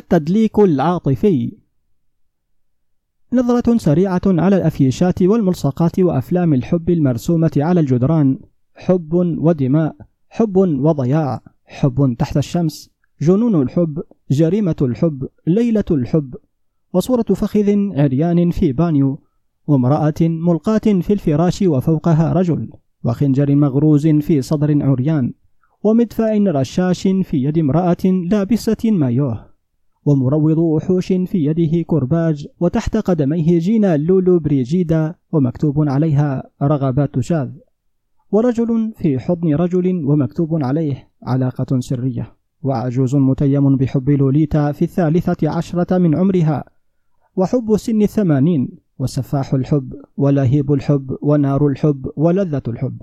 التدليك العاطفي نظرة سريعة على الأفيشات والملصقات وأفلام الحب المرسومة على الجدران. حب ودماء حب وضياع حب تحت الشمس جنون الحب جريمة الحب ليلة الحب وصورة فخذ عريان في بانيو وامرأة ملقاة في الفراش وفوقها رجل وخنجر مغروز في صدر عريان ومدفع رشاش في يد امرأة لابسة مايوه. ومروض وحوش في يده كرباج وتحت قدميه جينا لولو بريجيدا ومكتوب عليها رغبات شاذ. ورجل في حضن رجل ومكتوب عليه علاقة سرية. وعجوز متيم بحب لوليتا في الثالثة عشرة من عمرها. وحب سن الثمانين وسفاح الحب ولهيب الحب ونار الحب ولذة الحب.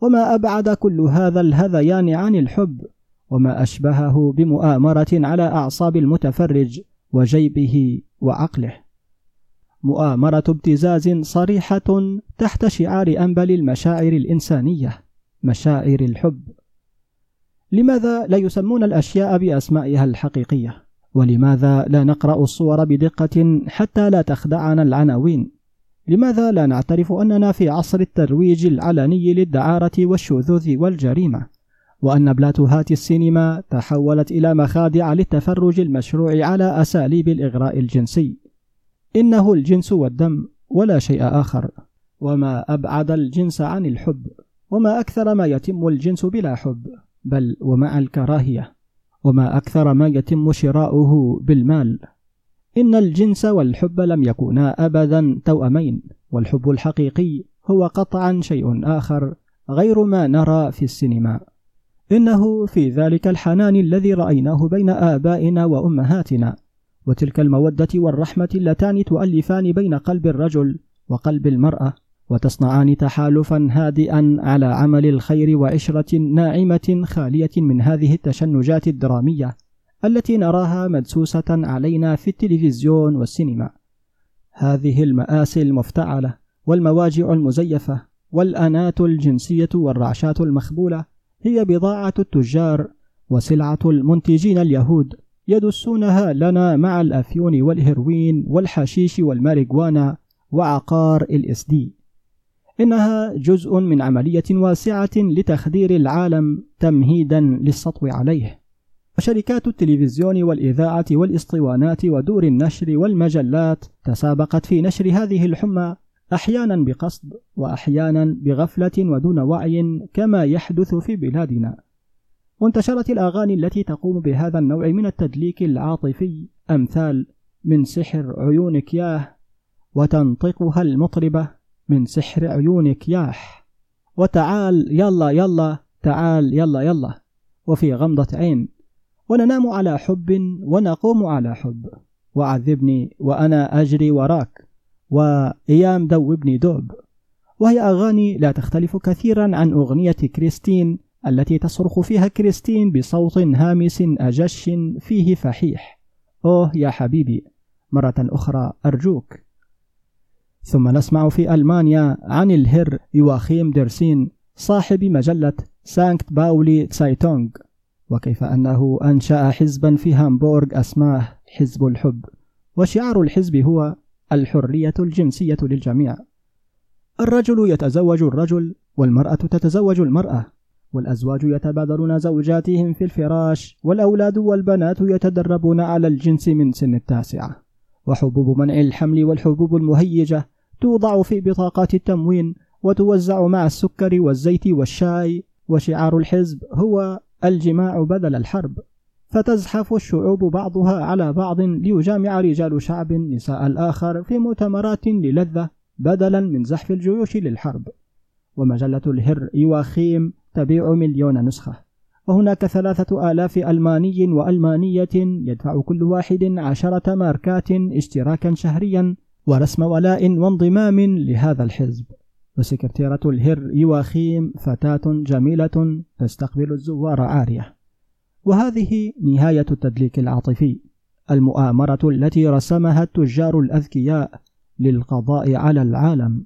وما أبعد كل هذا الهذيان عن الحب. وما أشبهه بمؤامرة على أعصاب المتفرج وجيبه وعقله مؤامرة ابتزاز صريحة تحت شعار أنبل المشاعر الإنسانية مشاعر الحب لماذا لا يسمون الأشياء بأسمائها الحقيقية؟ ولماذا لا نقرأ الصور بدقة حتى لا تخدعنا العناوين؟ لماذا لا نعترف أننا في عصر الترويج العلني للدعارة والشذوذ والجريمة؟ وأن بلاتوهات السينما تحولت إلى مخادع للتفرج المشروع على أساليب الإغراء الجنسي. إنه الجنس والدم ولا شيء آخر. وما أبعد الجنس عن الحب. وما أكثر ما يتم الجنس بلا حب. بل ومع الكراهية. وما أكثر ما يتم شراؤه بالمال. إن الجنس والحب لم يكونا أبدا توأمين. والحب الحقيقي هو قطعا شيء آخر. غير ما نرى في السينما. إنه في ذلك الحنان الذي رأيناه بين آبائنا وأمهاتنا وتلك المودة والرحمة اللتان تؤلفان بين قلب الرجل وقلب المرأة وتصنعان تحالفا هادئا على عمل الخير وعشرة ناعمة خالية من هذه التشنجات الدرامية التي نراها مدسوسة علينا في التلفزيون والسينما. هذه المآسي المفتعلة والمواجع المزيفة والأنات الجنسية والرعشات المخبولة هي بضاعة التجار وسلعة المنتجين اليهود يدسونها لنا مع الأفيون والهيروين والحشيش والماريجوانا وعقار ال LSD. إنها جزء من عملية واسعة لتخدير العالم تمهيدا للسطو عليه. وشركات التلفزيون والإذاعة والإسطوانات ودور النشر والمجلات تسابقت في نشر هذه الحمى أحيانا بقصد وأحيانا بغفلة ودون وعي كما يحدث في بلادنا. وانتشرت الأغاني التي تقوم بهذا النوع من التدليك العاطفي أمثال من سحر عيونك ياه وتنطقها المطربة من سحر عيونك ياح. وتعال يلا يلا تعال يلا يلا وفي غمضة عين. وننام على حب ونقوم على حب. وعذبني وأنا أجري وراك. وأيام دوبني دوب. وهي أغاني لا تختلف كثيرا عن أغنية كريستين التي تصرخ فيها كريستين بصوت هامس أجش فيه فحيح. أوه يا حبيبي مرة أخرى أرجوك. ثم نسمع في ألمانيا عن الهر يواخيم ديرسين صاحب مجلة سانكت باولي تسايتونغ. وكيف أنه أنشأ حزبا في هامبورغ أسماه حزب الحب. وشعار الحزب هو الحرية الجنسية للجميع. الرجل يتزوج الرجل والمرأة تتزوج المرأة والأزواج يتبادلون زوجاتهم في الفراش والأولاد والبنات يتدربون على الجنس من سن التاسعة. وحبوب منع الحمل والحبوب المهيجة توضع في بطاقات التموين وتوزع مع السكر والزيت والشاي وشعار الحزب هو الجماع بدل الحرب. فتزحف الشعوب بعضها على بعض ليجامع رجال شعب نساء الآخر في مؤتمرات للذة بدلا من زحف الجيوش للحرب. ومجلة الهر يواخيم تبيع مليون نسخة. وهناك ثلاثة آلاف ألماني وألمانية يدفع كل واحد عشرة ماركات اشتراكا شهريا ورسم ولاء وانضمام لهذا الحزب. وسكرتيرة الهر يواخيم فتاة جميلة تستقبل الزوار عارية وهذه نهاية التدليك العاطفي. المؤامرة التي رسمها التجار الأذكياء للقضاء على العالم.